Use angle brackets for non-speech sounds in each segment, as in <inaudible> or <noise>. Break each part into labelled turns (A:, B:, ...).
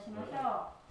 A: しましょう。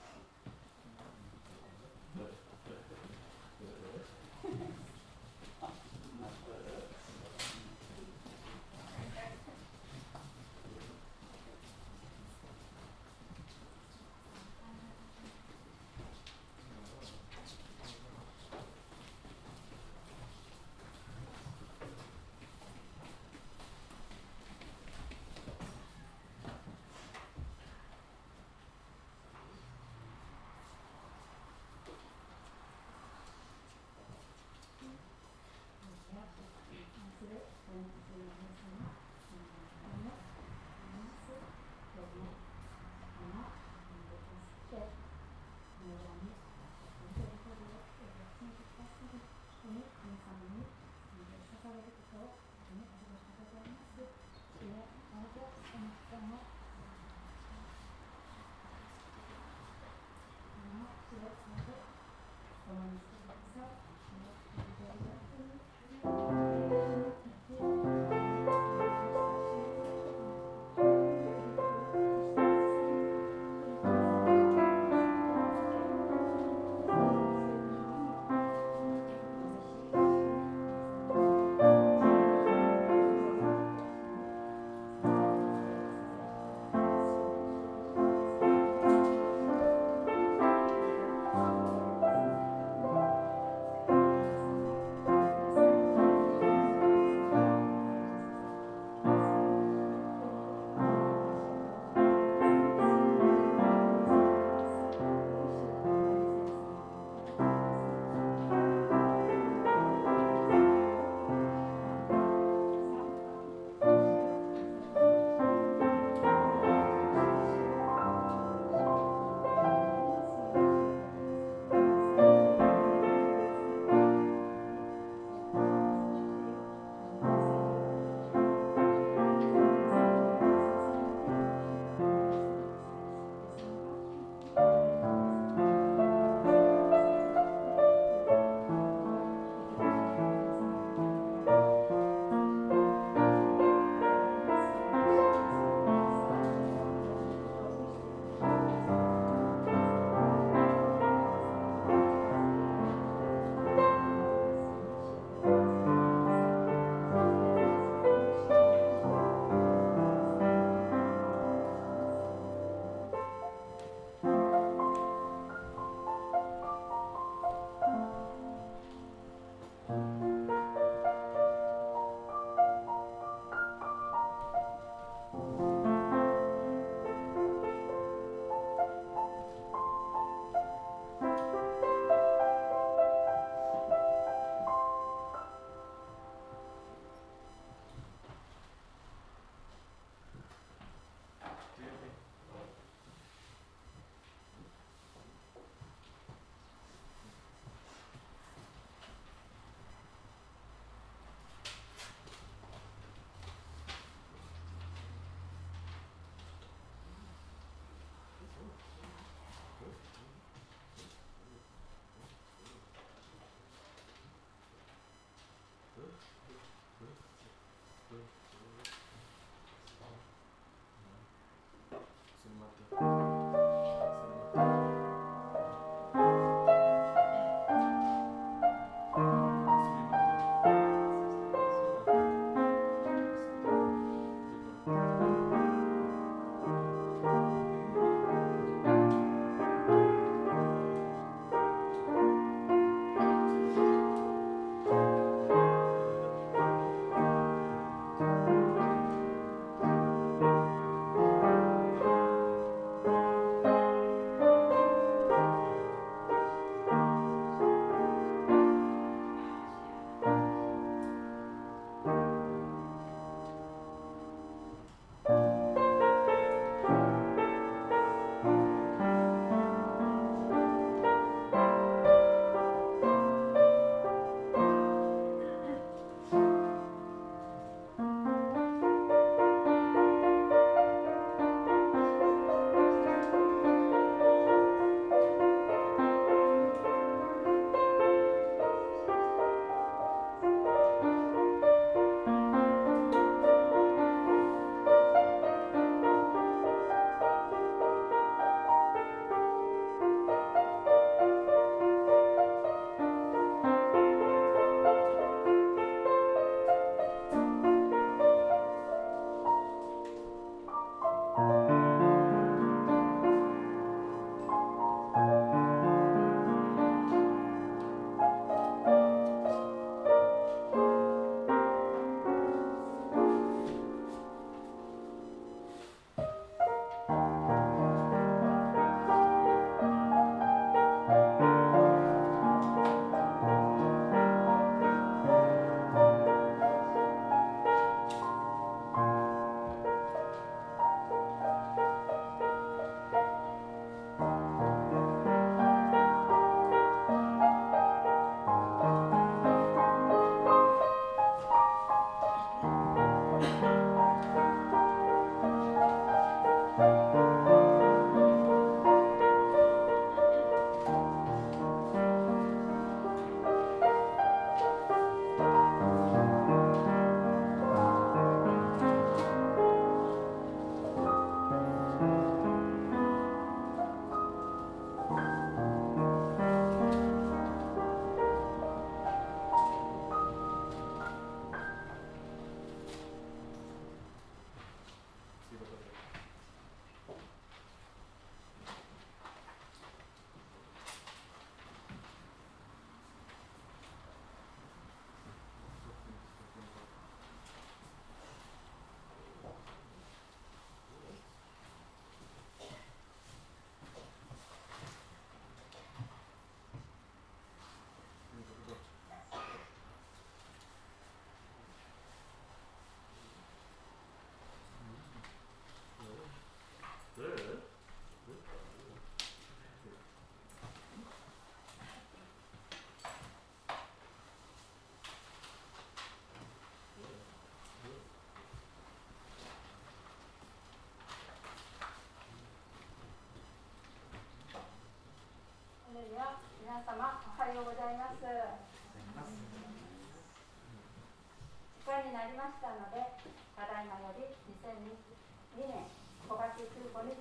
A: になりましたのでただいまより2002年5月15日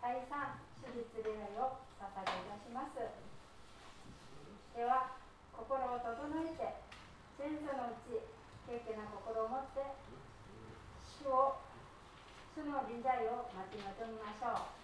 A: 第3手術礼拝を捧げいたします。では心を整えて先祖のうち敬虔な心を持って主を主の臨在を待ち望みましょう。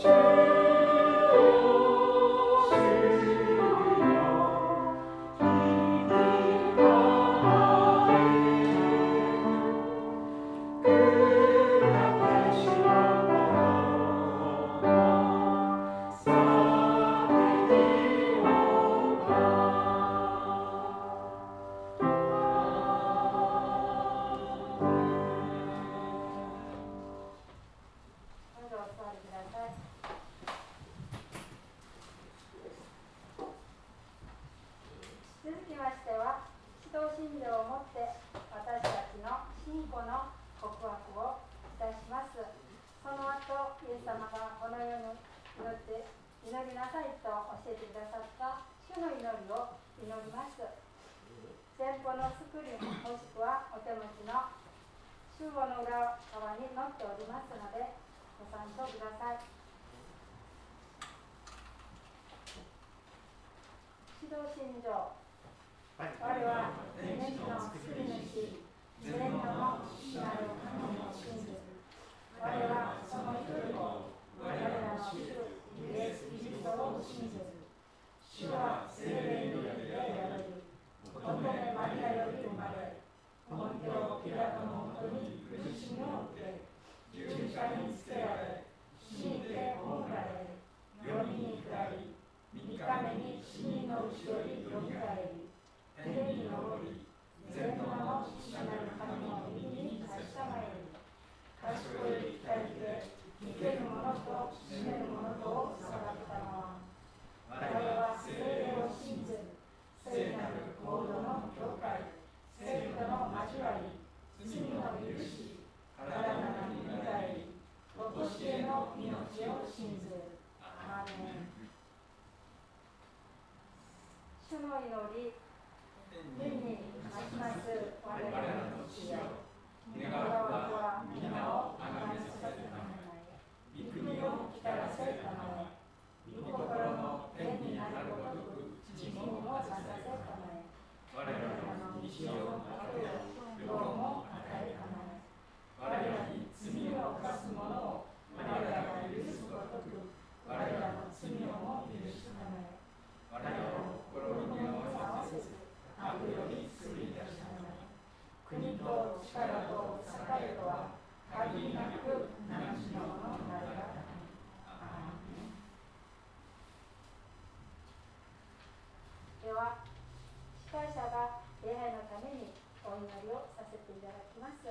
A: Sure. 主の祈り天にますます我々の父よ願わくは皆をあがめさせたまえ御国を来たらせたまえ御心の天にあるごとく地にもなさせたまえ我らの日常の糧を今日も与えたまえ我らに罪を犯す者を我らが許すごとく我らの罪をも許すため我らを心に合わせず悪より救い出したの国とでは司会者が礼拝のためにお祈りをさせていただきます。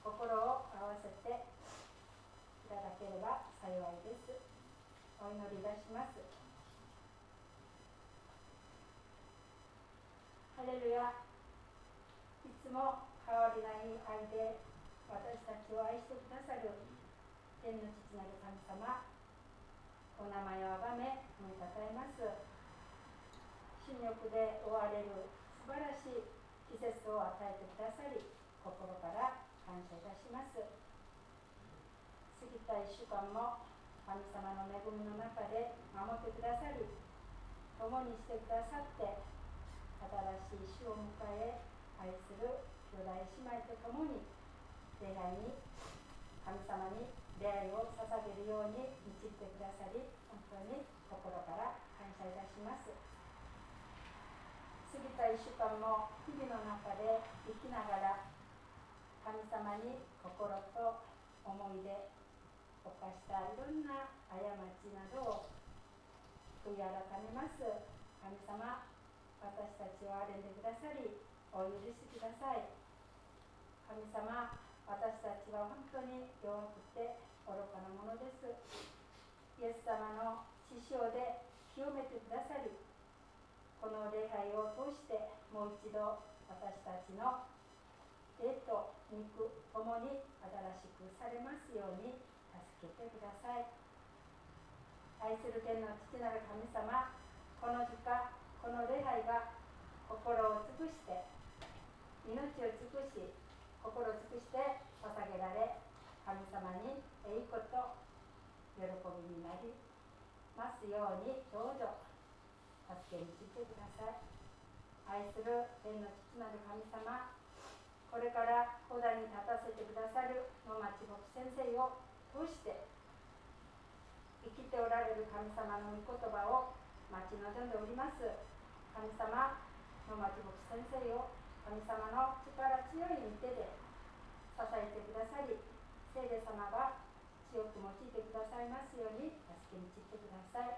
A: 心を合わせていただければ幸いです。お祈りいたします。ハレルヤ。いつも変わりない愛で私たちを愛してくださる天の父なる神様お名前をあがめ褒めたたえます。新緑で追われる素晴らしい季節を与えてくださり心から感謝いたします。過ぎた1週間も神様の恵みの中で守ってくださり共にしてくださって新しい主を迎え愛する兄弟姉妹と共に礼拝に神様に出会いを捧げるように導いてくださり本当に心から感謝いたします。過ぎた1週間も日々の中で生きながら神様に心と思いで犯したいろんな過ちなどを悔い改めます。神様私たちを憐れんでくださりお許しください。神様私たちは本当に弱くて愚かなものです。イエス様の師匠で清めてくださりこの礼拝を通してもう一度私たちの霊と肉ともに新しくされますように助けてください。愛する天の父なる神様この時間この礼拝が心を尽くして命を尽くし心尽くして捧げられ神様に栄光と喜びになりますようにどうぞ助けに来てください。愛する天の父なる神様これから講座に立たせてくださる野町牧先生を通して生きておられる神様の御言葉を待ち望んでおります。神様の町牧先生を神様の力強い御手で支えてくださり聖霊様が強く用いてくださいますように助けに散ってください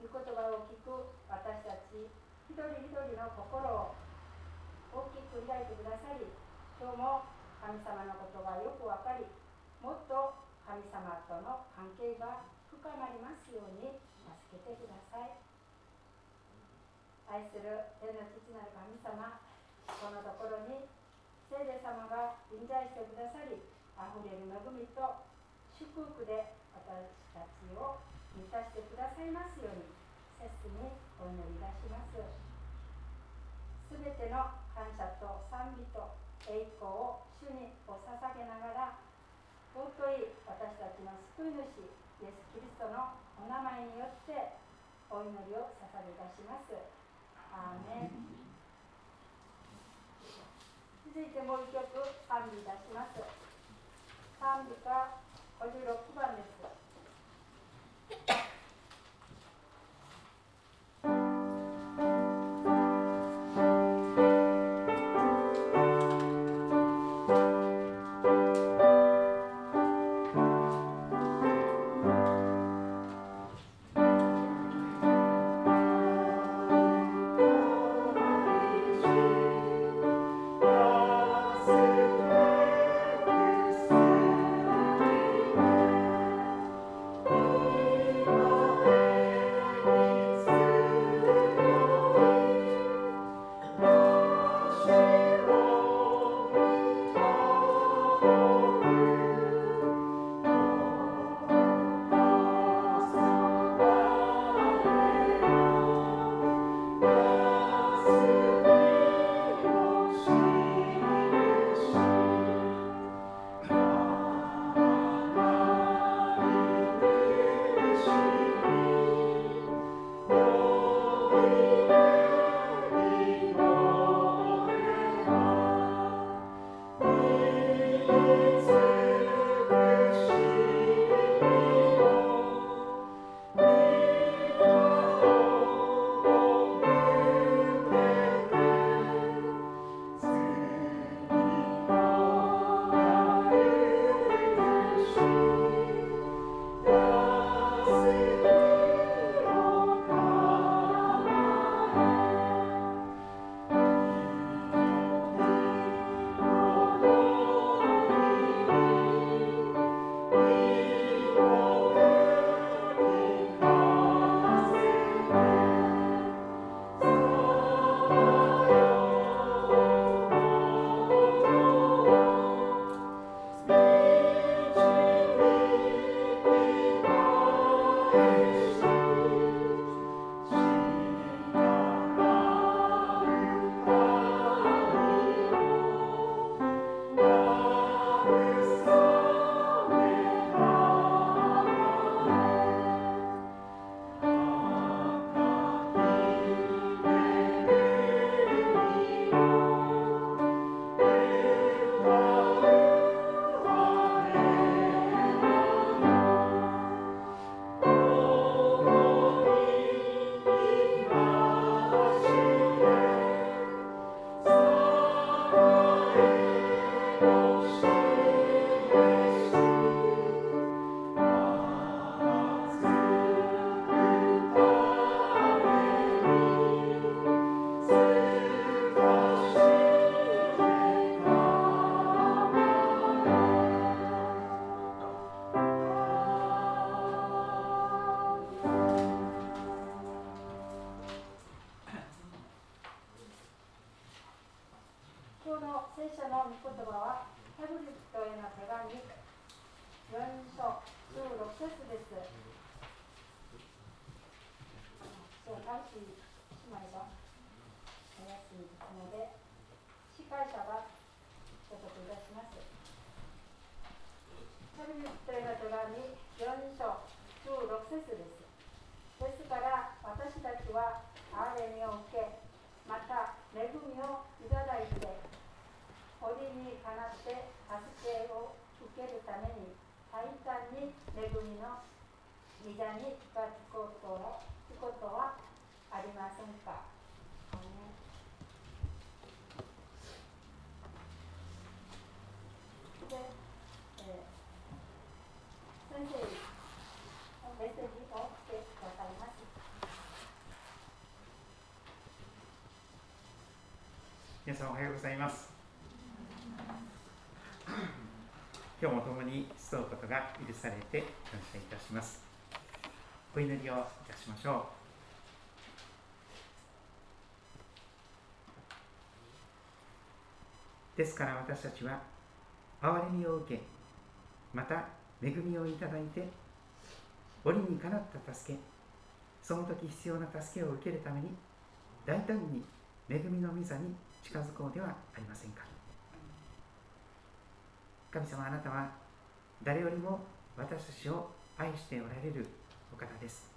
A: 御言葉を聞く私たち一人一人の心を大きく開いてくださり今日も神様のことがよく分かりもっと神様との関係が深まりますように助けてください。愛する天の父なる神様このところに聖霊様が臨在してくださりあふれる恵みと
B: 祝福で私たちを満たしてくださいますように切にお祈りいたします。すべての感謝と賛美と栄光を主にお捧げながら尊い私たちの救い主イエス・キリストのお名前によってお祈りを捧げいたします。アーメン続いてもう一曲賛美いたします。賛美歌56番です。
A: 章16節です。ですから私たちは憐れみを受け、また恵みをいただいて、折にかなって助けを受けるために、大胆に恵みの膝に近づくことはことはありませんか？で、えー、先生
C: 皆さんおはようございます。今日も共に集うことが許されて感謝いたします。お祈りをいたしましょう。ですから私たちは憐れみを受けまた恵みをいただいて折にかなった助けその時必要な助けを受けるために大胆に恵みの御座に近づこうではありませんか？神様あなたは誰よりも私たちを愛しておられるお方です。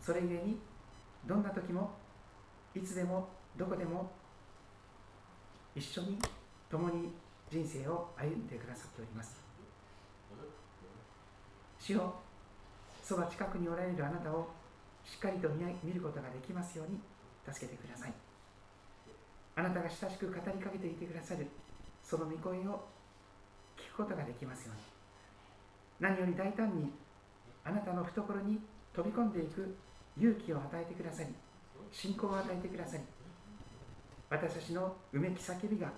C: それゆえにどんな時もいつでもどこでも一緒に共に人生を歩んでくださっております。主よそば近くにおられるあなたをしっかりと見ることができますように助けてください。あなたが親しく語りかけていてくださるその御声を聞くことができますように。何より大胆にあなたの懐に飛び込んでいく勇気を与えてくださり信仰を与えてくださり私たちのうめき叫びが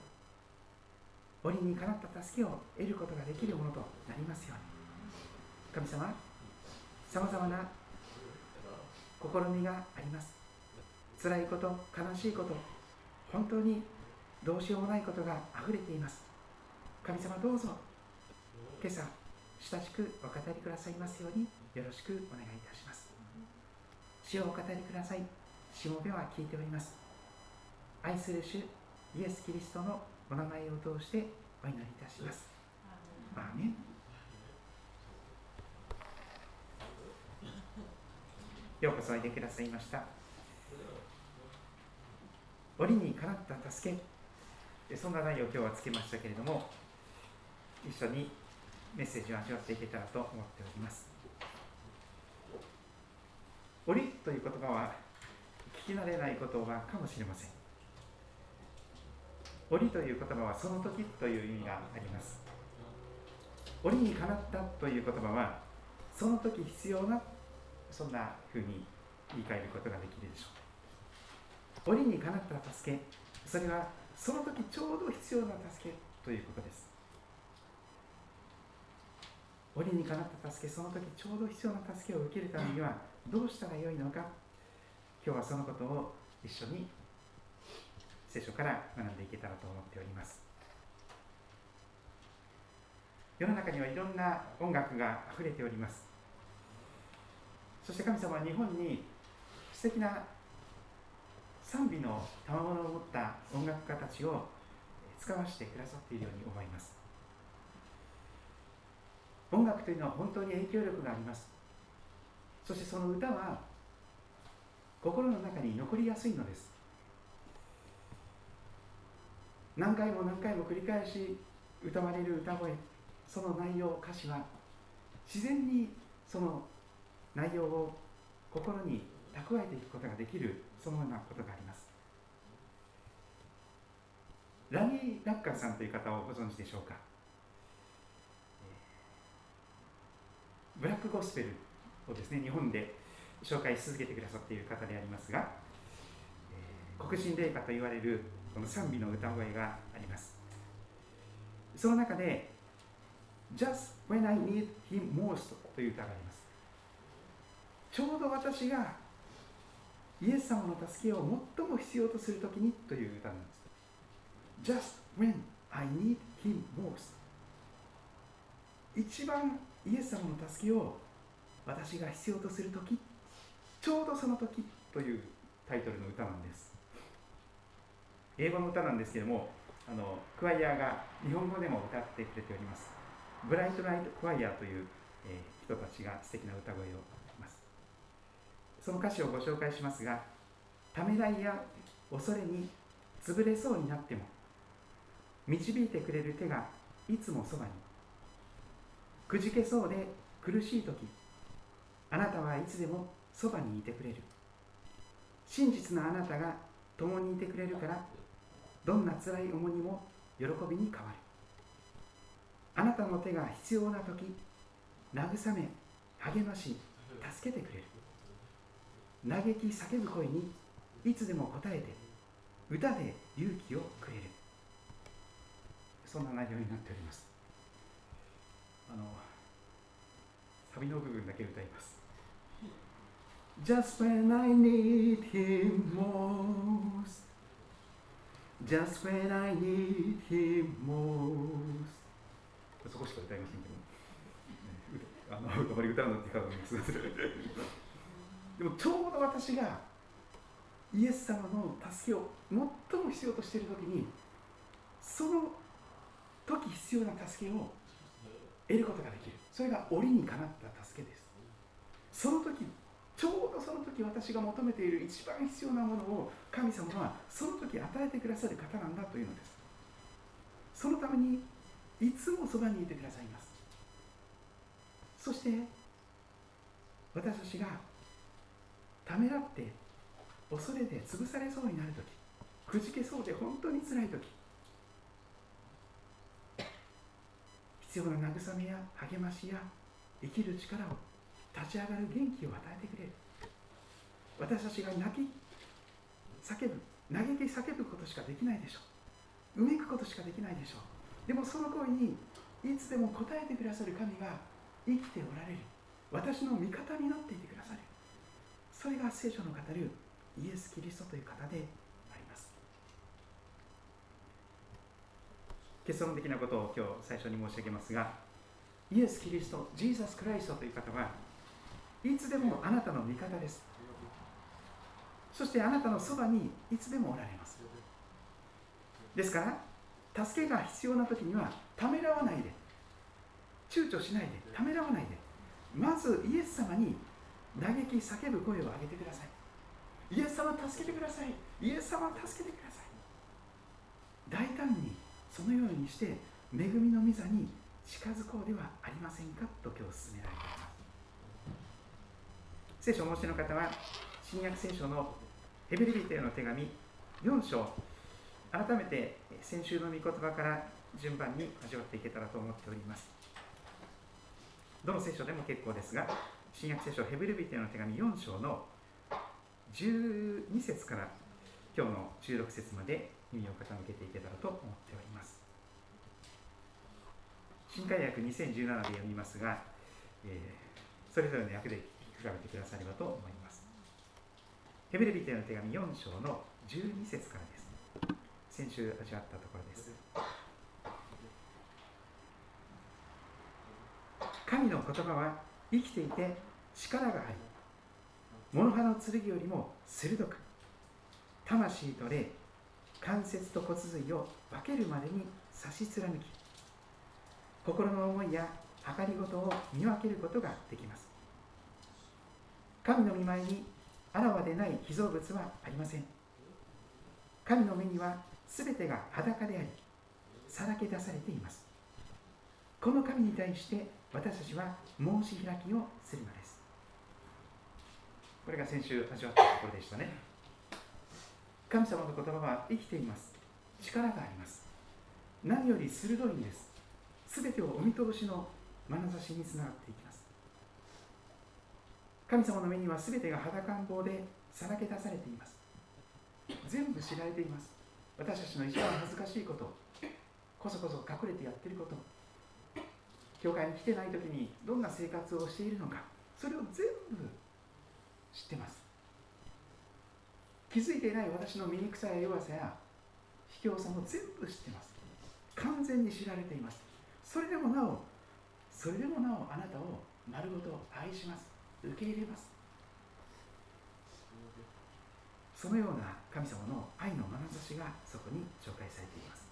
C: 折にかなった助けを得ることができるものとなりますように。神様さまざまな試みがあります。辛いこと悲しいこと本当にどうしようもないことがあふれています。神様どうぞ。今朝親しくお語りくださいますようによろしくお願いいたします。主をお語りください。しもべは聞いております。愛する主イエス・キリストのお名前を通してお祈りいたします。アーメン。ようこそおいでくださいました。折にかなった助け。そんな内容を今日はつけましたけれども一緒にメッセージを味わっていけたらと思っております。折という言葉は聞き慣れない言葉かもしれません。折という言葉はその時という意味があります。折にかなったという言葉はその時必要なそんなふうに言い換えることができるでしょう。折にかなった助け。それはその時ちょうど必要な助けということです。折にかなった助けその時ちょうど必要な助けを受けるためにはどうしたらよいのか。今日はそのことを一緒に聖書から学んでいけたらと思っております。世の中にはいろんな音楽があふれております。そして神様は日本に素敵な賛美の賜物を持った音楽家たちを使わせてくださっているように思います。音楽というのは本当に影響力があります。そしてその歌は心の中に残りやすいのです。何回も何回も繰り返し歌われる歌声その内容歌詞は自然にその内容を心に蓄えていくことができるそのようなことがあります。ラニー・ラッカーさんという方をご存知でしょうか？ブラックゴスペルをですね日本で紹介し続けてくださっている方でありますが、黒人霊歌と言われるこの賛美の歌声があります。その中で Just when I need him most という歌があります。ちょうど私がイエス様の助けを最も必要とするときにという歌なんです。Just when I need him most. 一番イエス様の助けを私が必要とするときちょうどその時というタイトルの歌なんです。英語の歌なんですけどもあのクワイヤーが日本語でも歌ってくれております。ブライトライトクワイヤーという、えー、人たちが素敵な歌声をその歌詞をご紹介しますがためらいや恐れに潰れそうになっても導いてくれる手がいつもそばにくじけそうで苦しい時あなたはいつでもそばにいてくれる真実なあなたが共にいてくれるからどんな辛い重荷も喜びに変わるあなたの手が必要な時慰め励まし助けてくれる嘆き叫ぶ声にいつでも応えて歌で勇気をくれる。そんな内容になっております。あのサビの部分だけ歌います。Just when I need him most. Just when I need him most. そこしか歌いませんけど。
B: とこまで歌うのって言うかと思いますでもちょうど私がイエス様の助けを最も必要としている時にその時必要な助けを得ることができる。それが折にかなった助けです。その時ちょうどその時私が求めている一番必要なものを神様はその時与えてくださる方なんだというのです。そのためにいつもそばにいてくださいます。そして私たちがためらって恐れで潰されそうになるときくじけそうで本当につらいとき必要な慰めや励ましや生きる力を立ち上がる元気を与えてくれる。私たちが泣き叫ぶ嘆き叫ぶことしかできないでしょう。うめくことしかできないでしょう。でもその声にいつでも応えてくださる神が生きておられる。私の味方になっていてくださる。それが聖書の語るイエス・キリストという方であります。結論的なことを今日最初に申し上げますがイエス・キリストジーザス・クライストという方はいつでもあなたの味方です。そしてあなたのそばにいつでもおられます。ですから助けが必要な時にはためらわないで躊躇しないでためらわないでまずイエス様に嘆き叫ぶ声を上げてください。イエス様助けてください。イエス様助けてください。大胆にそのようにして恵みの御座に近づこうではありませんかと今日進められています。聖書をお持ちの方は新約聖書のヘブリビテへの手紙4章。改めて先週の御言葉から順番に味わっていけたらと思っております。どの聖書でも結構ですが新約聖書ヘブルビテの手紙4章の12節から今日の16節まで耳を傾けていけたらと思っております。新海訳2017で読みますが、えー、それぞれの訳で聞かれてくださればと思います。ヘブルビテの手紙4章の12節からです。先週味わったところです。神の言葉は生きていて力があり物葉の剣よりも鋭く魂と霊関節と骨髄を分けるまでに差し貫き心の思いや計りごとを見分けることができます。神の見舞いにあらわでない被造物はありません。神の目には全てが裸でありさらけ出されています。この神に対して私たちは申し開きをするのです。これが先週味わったところでしたね。神様の言葉は生きています。力があります。何より鋭いんです。全てをお見通しの眼差しにつながっていきます。神様の目には全てが裸ん坊でさらけ出されています。全部知られています。私たちの一番恥ずかしいこと。こそこそ隠れてやってること。教会に来てない時にどんな生活をしているのかそれを全部知ってます。気づいていない私の醜さや弱さや卑怯さも全部知ってます。完全に知られています。それでもなおそれでもなおあなたを丸ごと愛します。受け入れます。そのような神様の愛の眼差しがそこに紹介されています。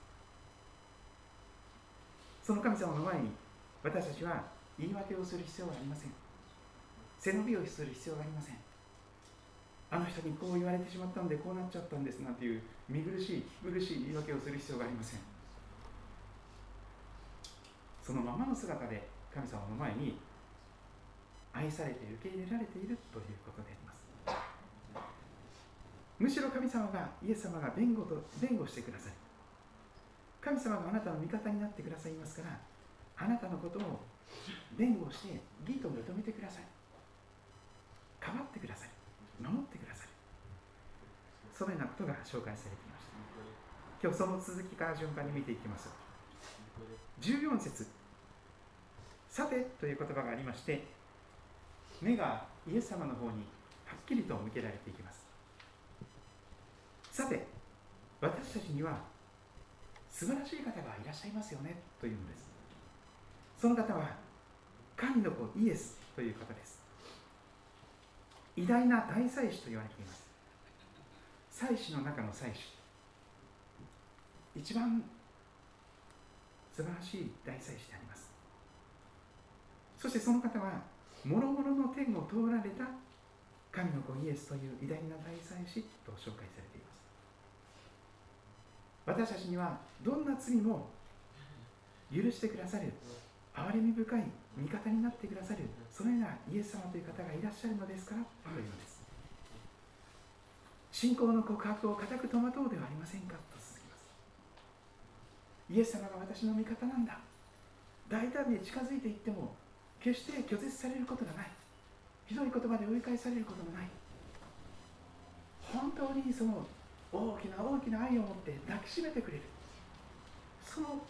B: その神様の前に私たちは言い訳をする必要はありません。背伸びをする必要がありません。あの人にこう言われてしまったんでこうなっちゃったんですなんていう見苦しい聞苦しい言い訳をする必要がありません。そのままの姿で神様の前に愛されて受け入れられているということであります。むしろ神様がイエス様が弁護と弁護してください。神様があなたの味方になってくださいますからあなたのことを弁護して義と認めてください。かばってください。守ってください。そのようなことが紹介されていました。今日その続きから順番に見ていきます。14節。さてという言葉がありまして目がイエス様の方にはっきりと向けられていきます。さて私たちには素晴らしい方がいらっしゃいますよねというのです。その方は神の子イエス
D: という方です。偉大な大祭司と言われています。祭司の中の祭司。一番素晴らしい大祭司であります。そしてその方は諸々の天を通られた神の子イエスという偉大な大祭司と紹介されています。私たちにはどんな罪も許してくださる憐れみ深い味方になってくださるそのようなイエス様という方がいらっしゃるのですからというのです。信仰の告白を固く戸惑うではありませんかと続きます。イエス様が私の味方なんだ。大胆に近づいていっても決して拒絶されることがない。ひどい言葉で追い返されることもない。本当にその大きな大きな愛を持って抱きしめてくれる。その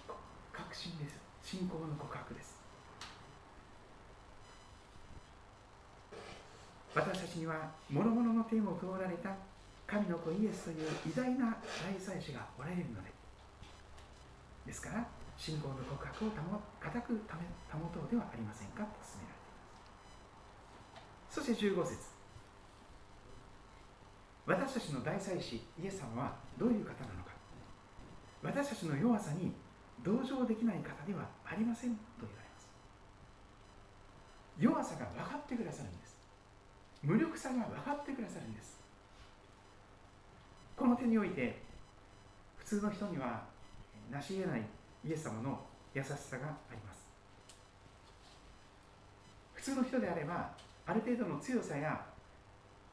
D: 確信です。信仰の告白です。私たちには諸々の天を通られた神の子イエスという偉大な大祭司がおられるのでですから信仰の告白を固く保とうではありませんかと進められています。そして15節。私たちの大祭司イエス様はどういう方なのか。私たちの弱さに同情できない方ではありませんと言われます。弱さが分かってくださるんです。無力さが分かってくださるんです。この点において普通の人には成し得ないイエス様の優しさがあります。普通の人であればある程度の強さや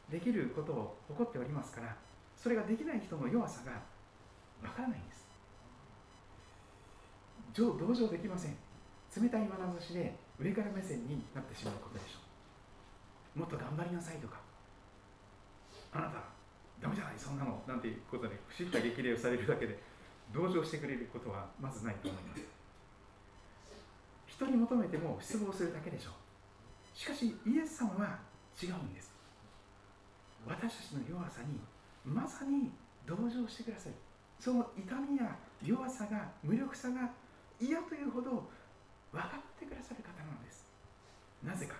D: できることを誇っておりますからそれができない人の弱さがわからないんです。同情できません。冷たい眼差しで上から目線になってしまうことでしょう。もっと頑張りなさいとか。あなたダメじゃないそんなのなんていうことで不知った激励をされるだけで同情してくれることはまずないと思います。人に求めても失望するだけでしょう。しかしイエス様は違うんです。私たちの弱さにまさに同情してくださるその痛みや弱さが無力さが嫌というほど分かってくださる方なのです。なぜか。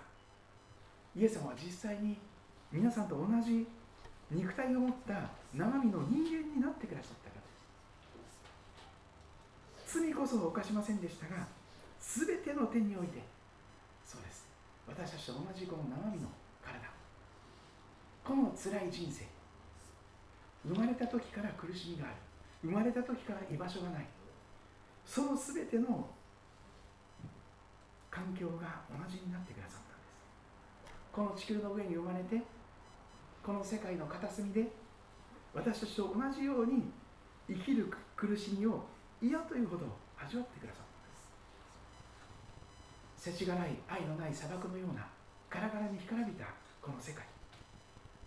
D: イエス様は実際に皆さんと同じ肉体を持った生身の人間になってくださった方です。罪こそ犯しませんでしたが全ての点においてそうです。私たちと同じこの生身の体。この辛い人生。生まれた時から苦しみがある。生まれた時から居場所がない。その全ての環境が同じになってくださったんです。この地球の上に生まれてこの世界の片隅で私たちと同じように生きる苦しみを嫌というほど味わってくださったんです。世知がない愛のない砂漠のようなガラガラに干からびたこの世界。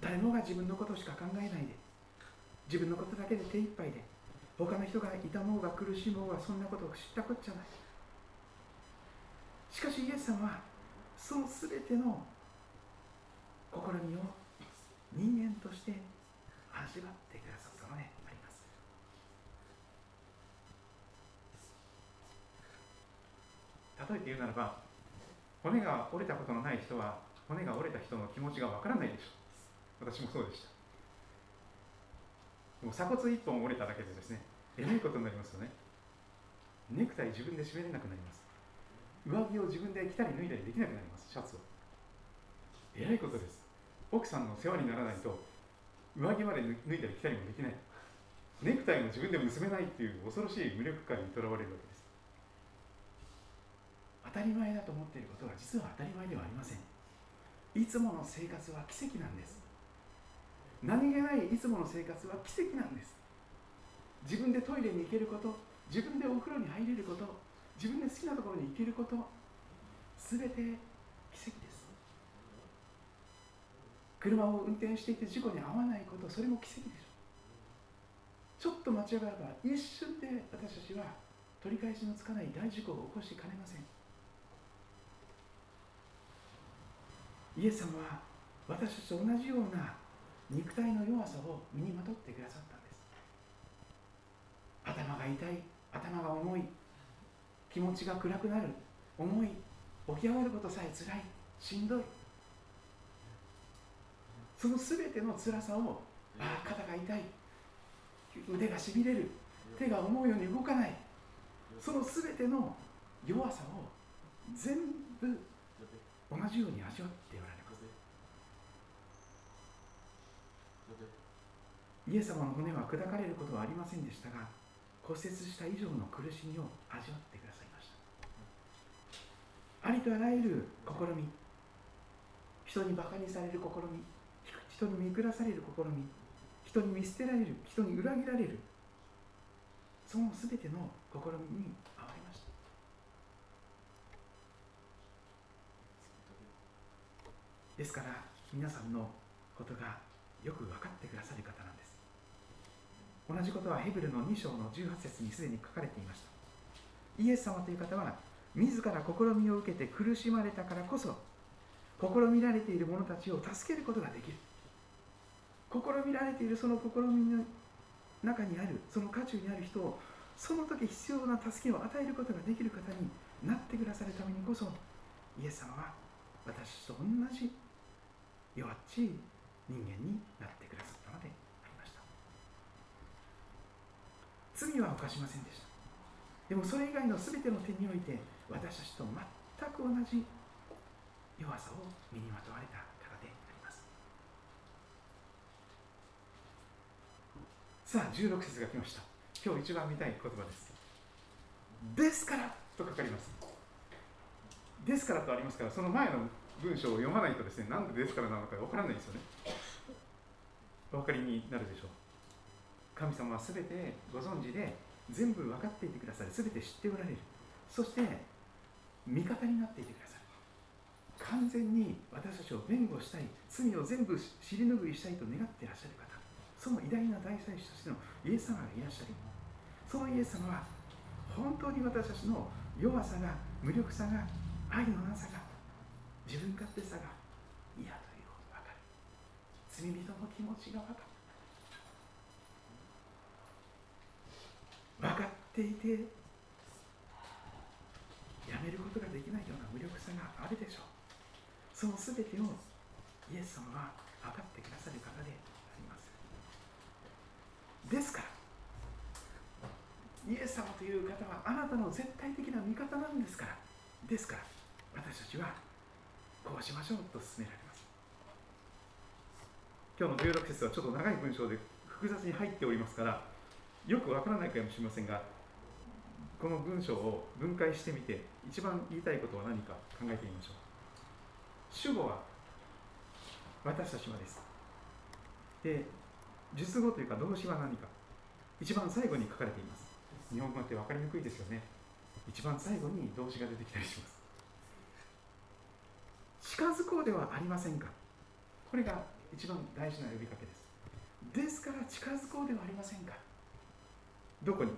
D: 誰もが自分のことしか考えないで自分のことだけで手一杯で他の人が痛もうが苦しもうがそんなことを知ったこっちゃない。しかしイエス様はその全ての試みを人間として味わってくださったのであります。例えて言うならば骨が折れたことのない人は骨が折れた人の気持ちがわからないでしょう。私もそうでした。もう鎖骨一本折れただけでですねえらいことになりますよね。ネクタイ自分で締めれなくなります。上着を自分で着たり脱いだりできなくなりますシャツを。えらいことです。奥さんの世話にならないと上着まで脱いだり着たりもできない。ネクタイも自分で結べないっていう恐ろしい無力感にとらわれるわけです。当たり前だと思っていることは実は当たり前ではありません。いつもの生活は奇跡なんです。何気ないいつもの生活は奇跡なんです。自分でトイレに行けること自分でお風呂に入れること自分で好きなところに行けること全て奇跡です。車を運転していて事故に遭わないことそれも奇跡でしょ。ちょっと間違えば一瞬で私たちは取り返しのつかない大事故を起こしかねません。イエス様は私たちと同じような肉体の弱さを身にまとってくださったんです。頭が痛い頭が重い気持ちが暗くなる重い起き上がることさえ辛いしんどい。その全ての辛さをああ肩が痛い腕がしびれる手が思うように動かない。その全ての弱さを全部同じように味わっておられますイエス様の骨は砕かれることはありませんでしたが骨折した以上の苦しみを味わってくださいました。ありとあらゆる試み人にバカにされる試み人に見下される試み人に見捨てられる人に裏切られるその全ての試みに遭われました。ですから皆さんのことがよく分かってくださる方同じことはヘブルの2章の18節にすでに書かれていました。イエス様という方は自ら試みを受けて苦しまれたからこそ試みられている者たちを助けることができる。試みられているその試みの中にあるその渦中にある人をその時必要な助けを与えることができる方になってくださるためにこそイエス様は私と同じ弱っちい人間になってくださったのでありました罪は犯しませんでした。でもそれ以外の全ての点において私たちと全く同じ弱さを身にまとわれたからであります。さあ16節が来ました。今日一番見たい言葉です。ですからと書かれます。ですからとありますからその前の文章を読まないとですねなんでですからなのかわからないですよね。お分かりになるでしょう。神様は全てご存知で全部分かっていてくださる。全て知っておられる。そして味方になっていてくださる。完全に私たちを弁護したい。罪を全部尻拭いしたいと願っていらっしゃる方。その偉大な大祭司としてのイエス様がいらっしゃる。そのイエス様は本当に私たちの弱さが無力さが愛のなさが自分勝手さが嫌ということが分かる。罪人の気持ちが分かる。分かっていてやめることができないような無力さがあるでしょう。その全てをイエス様は分かってくださる方であります。ですからイエス様という方はあなたの絶対的な味方なんですから。ですから私たちはこうしましょうと勧められます。今日の16節はちょっと長い文章で複雑に入っておりますからよくわからないかもしれませんがこの文章を分解してみて一番言いたいことは何か考えてみましょう。主語は私たちはです。で述語というか動詞は何か。一番最後に書かれています。日本語って分かりにくいですよね。一番最後に動詞が出てきたりします。近づこうではありませんか。これが一番大事な呼びかけです。ですから近づこうではありませんか。どこに？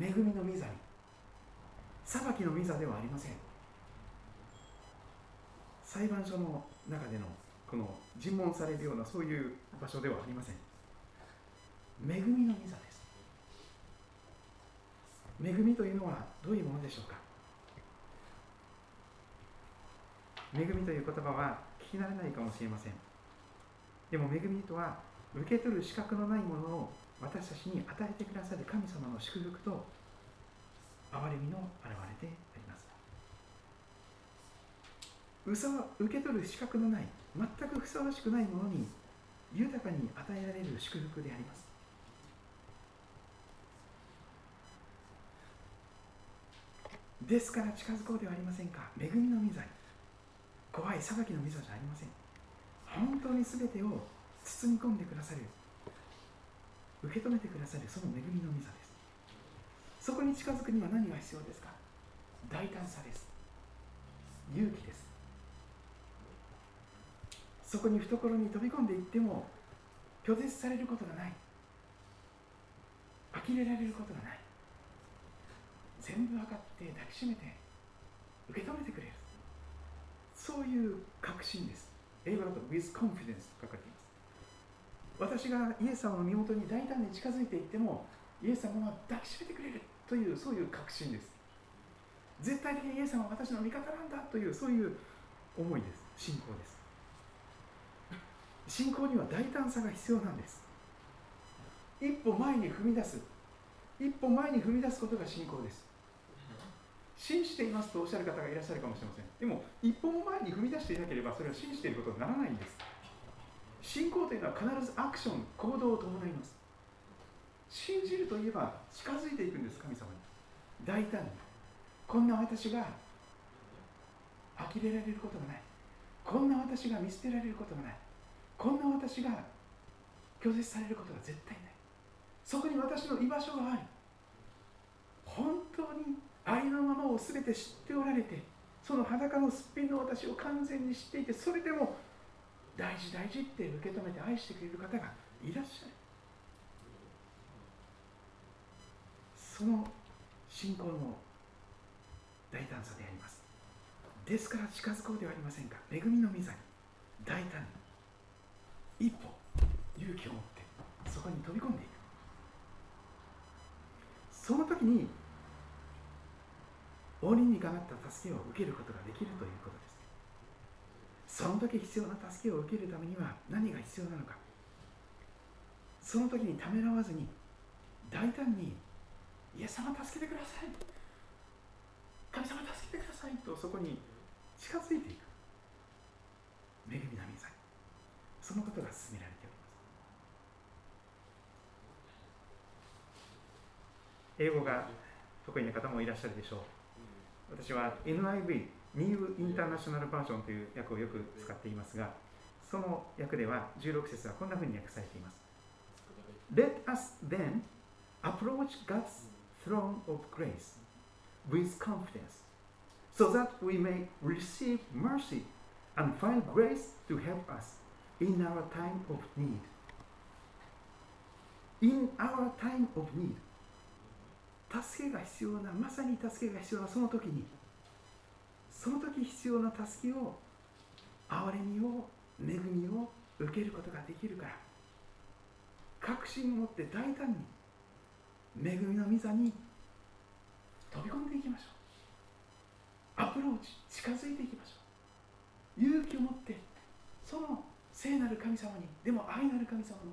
D: 恵みの御座に。裁きの御座ではありません。裁判所の中でのこの尋問されるようなそういう場所ではありません。恵みの御座です。恵みというのはどういうものでしょうか？恵みという言葉は聞き慣れないかもしれません。でも恵みとは受け取る資格のないものを私たちに与えてくださる神様の祝福と憐れみの表れであります。嘘受け取る資格のない全くふさわしくないものに豊かに与えられる祝福であります。ですから近づこうではありませんか。恵みの御座に。怖い裁きの御座じゃありません。本当に全てを包み込んでくださる受け止めてくださるその恵みの御座です。そこに近づくには何が必要ですか？大胆さです。勇気です。そこに懐に飛び込んでいっても拒絶されることがない。呆れられることがない。全部分かって抱きしめて受け止めてくれる。そういう確信です。英語だと with confidence と書かれています。私がイエス様の身元に大胆に近づいていってもイエス様は抱きしめてくれるというそういう確信です。絶対的にイエス様は私の味方なんだというそういう思いです。信仰です。信仰には大胆さが必要なんです。一歩前に踏み出す。一歩前に踏み出すことが信仰です。信じていますとおっしゃる方がいらっしゃるかもしれません。でも一歩も前に踏み出していなければそれは信じていることにならないんです。信仰というのは必ずアクション行動を伴います。信じるといえば近づいていくんです神様に。大胆に。こんな私が呆れられることがない。こんな私が見捨てられることがない。こんな私が拒絶されることが絶対ない。そこに私の居場所がある。本当にありのままを全て知っておられてその裸のすっぴんの私を完全に知っていてそれでも大事大事って受け止めて愛してくれる方がいらっしゃる。その信仰の大胆さであります。ですから近づこうではありませんか。恵みの御座に大胆に一歩勇気を持ってそこに飛び込んでいく。その時に応仁にかなった助けを受けることができるということ。ですその時必要な助けを受けるためには何が必要なのか。その時にためらわずに大胆にイエス様助けてください。神様助けてください。とそこに近づいていく。恵みな水そのことが進められております。英語が得意な方もいらっしゃるでしょう。私は NIV ニューインターナショナルバージョンという訳をよく使っていますがその訳では16節はこんなふうに訳されています Let us then approach God's throne of grace with confidence so that we may receive mercy and find grace to help us in our time of need in our time of need 助けが必要なまさに助けが必要なその時にその時必要な助けを憐れみを恵みを受けることができるから。確信を持って大胆に恵みの御座に飛び込んでいきましょう。アプローチ近づいていきましょう。勇気を持ってその聖なる神様にでも愛なる神様の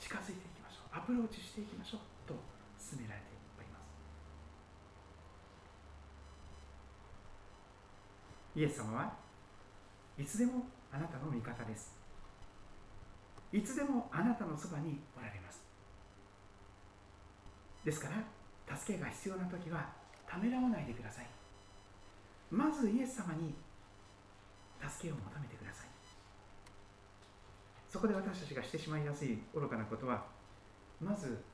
D: 前近づいていきましょう。アプローチしていきましょう。と進められています。イエス様はいつでもあなたの味方です。いつでもあなたのそばにおられます。ですから助けが必要な時はためらわないでください。まずイエス様に助けを求めてください。そこで私たちがしてしまいやすい愚かなことはまず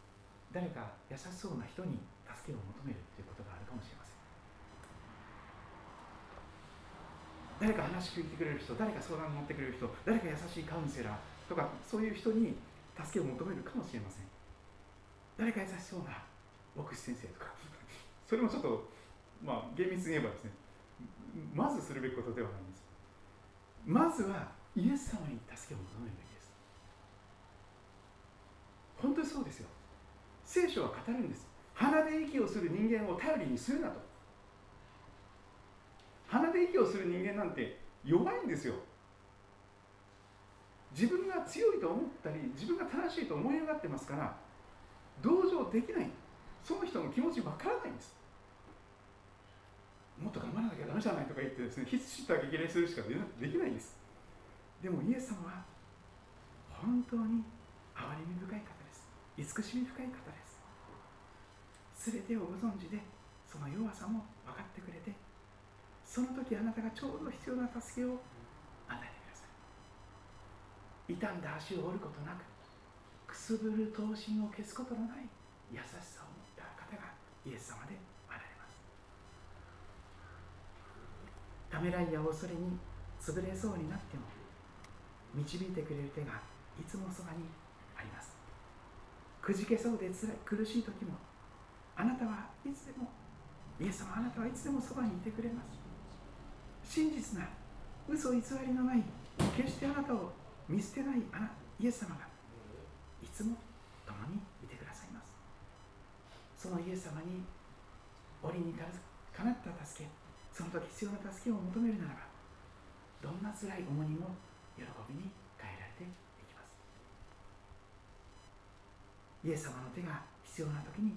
D: 誰か優しそうな人に助けを求めるということがあるかもしれません。誰か話聞いてくれる人誰か相談に乗ってくれる人誰か優しいカウンセラーとかそういう人に助けを求めるかもしれません。誰か優しそうな牧師先生とか。<laughs> それもちょっとまあ厳密に言えばですねまずするべきことではないんです。まずはイエス様に助けを求めるべきです。本当にそうですよ。聖書は語るんです。鼻で息をする人間を頼りにするなと。鼻で息をする人間なんて弱いんですよ。自分が強いと思ったり自分が正しいと思い上がってますから同情できない。その人の気持ちわからないんです。もっと頑張らなきゃダメじゃないとか言ってですね必死と激励するしかできないんです。でもイエス様は本当に憐れみ深い方です。慈しみ深い方です。全てをご存知でその弱さも分かってくれてその時あなたがちょうど必要な助けを与えてください。傷んだ足を折ることなくくすぶる刀身を消すことのない優しさを持った方がイエス様であられます。ためらいや恐れに潰れそうになっても導いてくれる手がいつもそばにあります。くじけそうでつらい苦しい時もあなたはいつでもイエス様あなたはいつでもそばにいてくれます。真実な嘘偽りのない決してあなたを見捨てないあなイエス様がいつも共にいてくださいます。そのイエス様に折にかなった助けその時必要な助けを求めるならばどん
B: な辛い重荷も喜びに変えられていきます。イエス様の手が必要な時に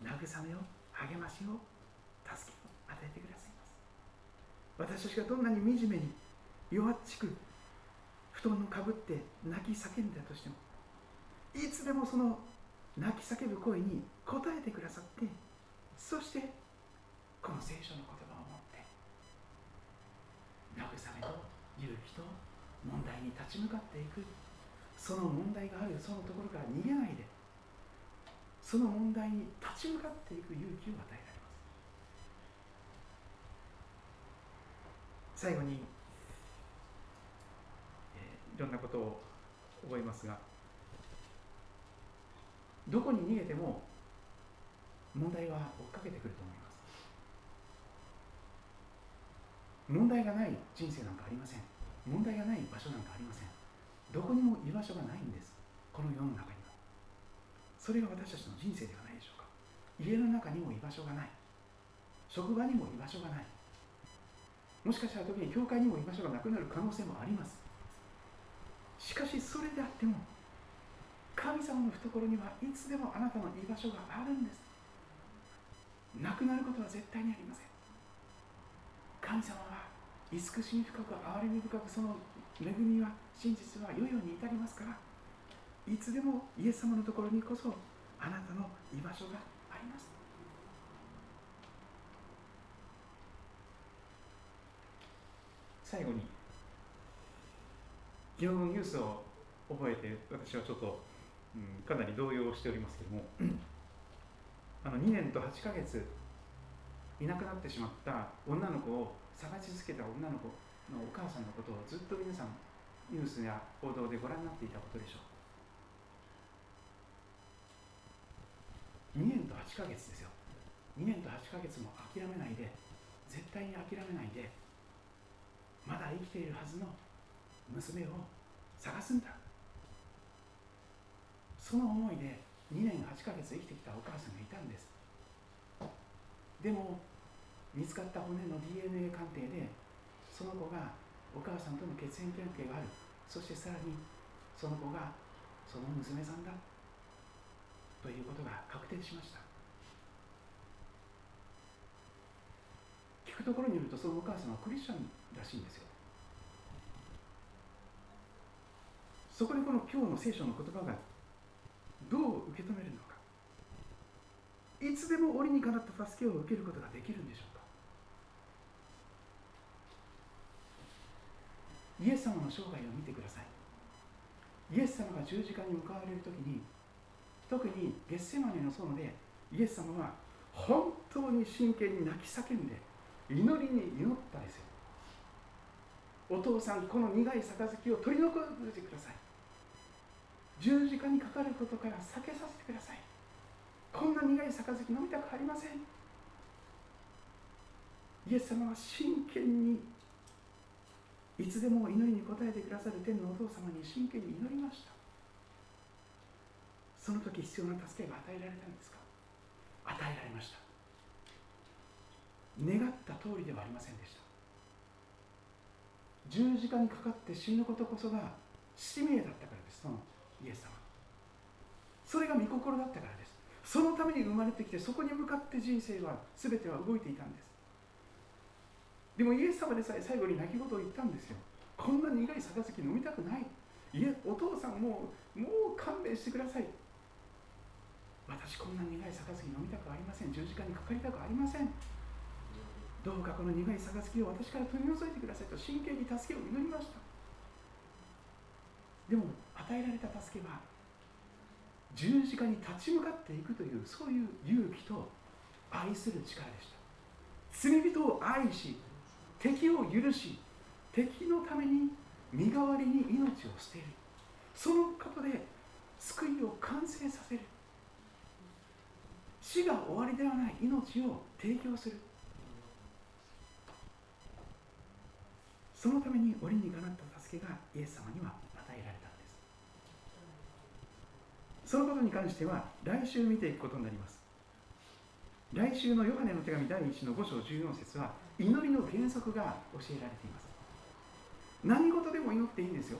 B: 慰めを励ましを助けを与えてくださいます私たちがどんなに惨めに弱っちく布団をかぶって泣き叫んだとしてもいつでもその泣き叫ぶ声に応えてくださってそしてこの聖書の言葉を持って慰めと勇気と問題に立ち向かっていく。その問題があるそのところから逃げないでその問題に立ち向かっていく勇気を与えられます最後に、え、いろんなことを覚えますがどこに逃げても問題は追っかけてくると思います。問題がない人生なんかありません。問題がない場所なんかありません。どこにも居場所がないんです。この世の中には。それが私たちの人生ではないでしょうか。家の中にも居場所がない。職場にも居場所がない。もしかしたら時に教会にも居場所がなくなる可能性もあります。しかしそれであっても神様の懐にはいつでもあなたの居場所があるんです。なくなることは絶対にありません。神様は慈しみ深く憐れみ深くその恵みは真実は世々に至りますからいつでもイエス様のところにこそあなたの居場所があります。最後に昨日のニュースを覚えて私はちょっと、うん、かなり動揺しておりますけども <clears throat> あの2年と8ヶ月いなくなってしまった女の子を探し続けた女の子のお母さんのことをずっと皆さんニュースや報道でご覧になっていたことでしょう2年と8ヶ月ですよ。2年と8ヶ月も諦めないで絶対に諦めないでまだ生きているはずの娘を探すんだ。その思いで2年8ヶ月生きてきたお母さんがいたんです。でも見つかった骨の DNA 鑑定でその子がお母さんとの血縁関係がある。そしてさらにその子がその娘さんだ。ということが確定しました。聞くところによるとそのお母さんはクリスチャンらしいんですよ。そこでこの今日の聖書の言葉がどう受け止めるのか。いつでも折にかなった助けを受けることができるんでしょうか。イエス様の生涯を見てください。イエス様が十字架に向かわれる時に特にゲッセマネの園でイエス様は本当に真剣に泣き叫んで祈りに祈ったですよ。お父さんこの苦い杯を取り除いてください。十字架にかかることから避けさせてください。こんな苦い杯飲みたくありません。イエス様は真剣にいつでも祈りに応えてくださる天のお父様に真剣に祈りました。その時必要な助けが与えられたんですか？与えられました。願った通りではありませんでした。十字架にかかって死ぬことこそが使命だったからです。そのイエス様それが御心だったからですそのために生まれてきてそこに向かって人生は全ては動いていたんです。でもイエス様でさえ最後に泣き言を言ったんですよ。こんな苦い杯飲みたくない。いえお父さんもうもう勘弁してください。私こんな苦い杯飲みたくありません。十字架にかかりたくありません。どうかこの苦い杯を私から取り除いてくださいと真剣に助けを祈りました。でも与えられた助けは十字架に立ち向かっていくというそういう勇気と愛する力でした。罪人を愛し敵を許し敵のために身代わりに命を捨てる。そのことで救いを完成させる。死が終わりではない命を提供する。そのために折にかなった助けがイエス様には与えられたんです。そのことに関しては来週見ていくことになります。来週のヨハネの手紙第1の5章14節は祈りの原則が教えられています。何事でも祈っていいんですよ。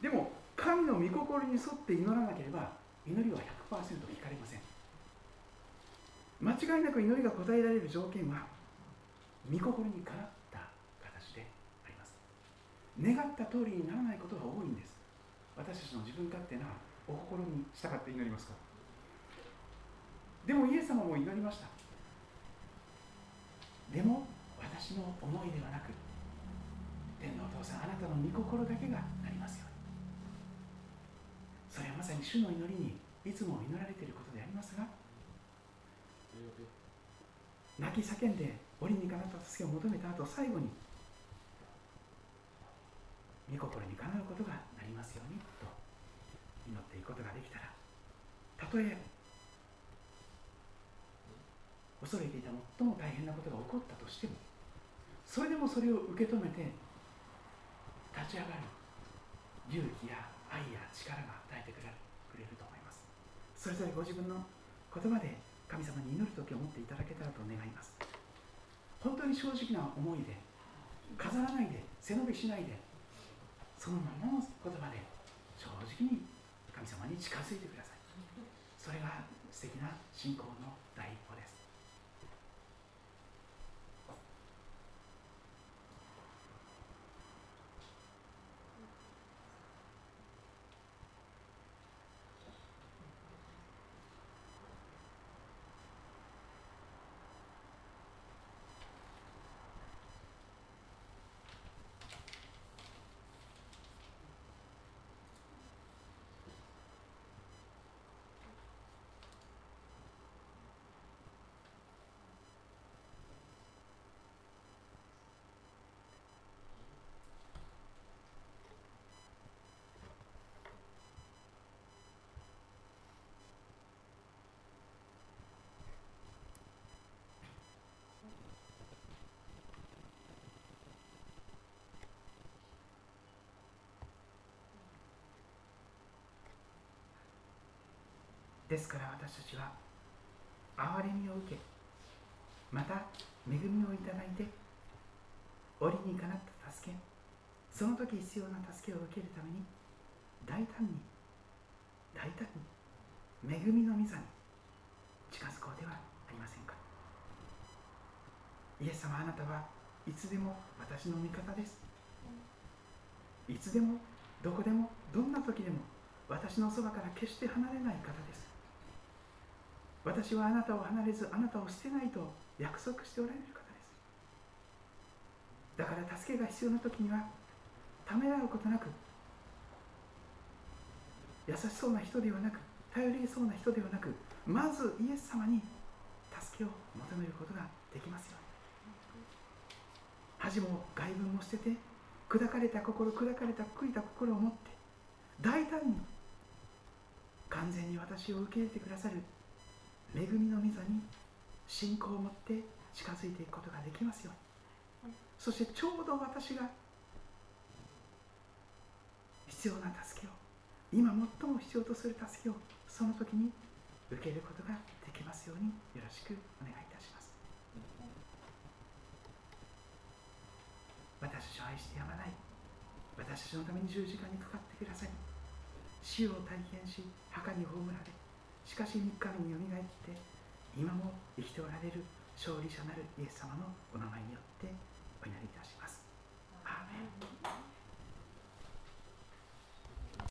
B: でも神の御心に沿って祈らなければ祈りは100%聞かれません。間違いなく祈りが答えられる条件は御心にかなった形であります願った通りにならないことが多いんです。私たちの自分勝手なお心に従って祈りますか。でもイエス様も祈りました。でも私の思いではなく天のお父さんあなたの御心だけがなりますよ。うにそれはまさに主の祈りにいつも祈られていることでありますが泣き叫んで折にかなった助けを求めた後最後に御心にかなうことがなりますようにと祈っていくことができたらたとえ恐れていた最も大変なことが起こったとしてもそれでもそれを受け止めて立ち上がる勇気や愛や力が与えてくれると思います。それぞれご自分の言葉で神様に祈る時を持っていただけたらと願います。本当に正直な思いで飾らないで背伸びしないでそのままの？言葉で。正直に神様に近づいてください。それが素敵な信仰の第一歩ですですから私たちは憐れみを受けまた恵みをいただいて折にかなった助けその時必要な助けを受けるために大胆に大胆に恵みの御座に近づこうではありませんか。イエス様あなたはいつでも私の味方です。いつでもどこでもどんな時でも私のそばから決して離れない方です。私はあなたを離れずあなたを捨てないと約束しておられる方です。だから助けが必要な時にはためらうことなく優しそうな人ではなく頼りそうな人ではなくまずイエス様に助けを求めることができますように。恥も外文も捨てて砕かれた心砕かれた悔いた心を持って大胆に完全に私を受け入れてくださる恵みの御座に信仰を持って近づいていくことができますよ。うにそしてちょうど私が必要な助けを今最も必要とする助けをその時に受けることができますようによろしくお願いいたします。私を愛してやまない。私たちのために十字架にかかってください。死を体験し墓に葬られしかし3日目によみがえって今も生きておられる勝利者なるイエス様のお名前によってお祈りいたします。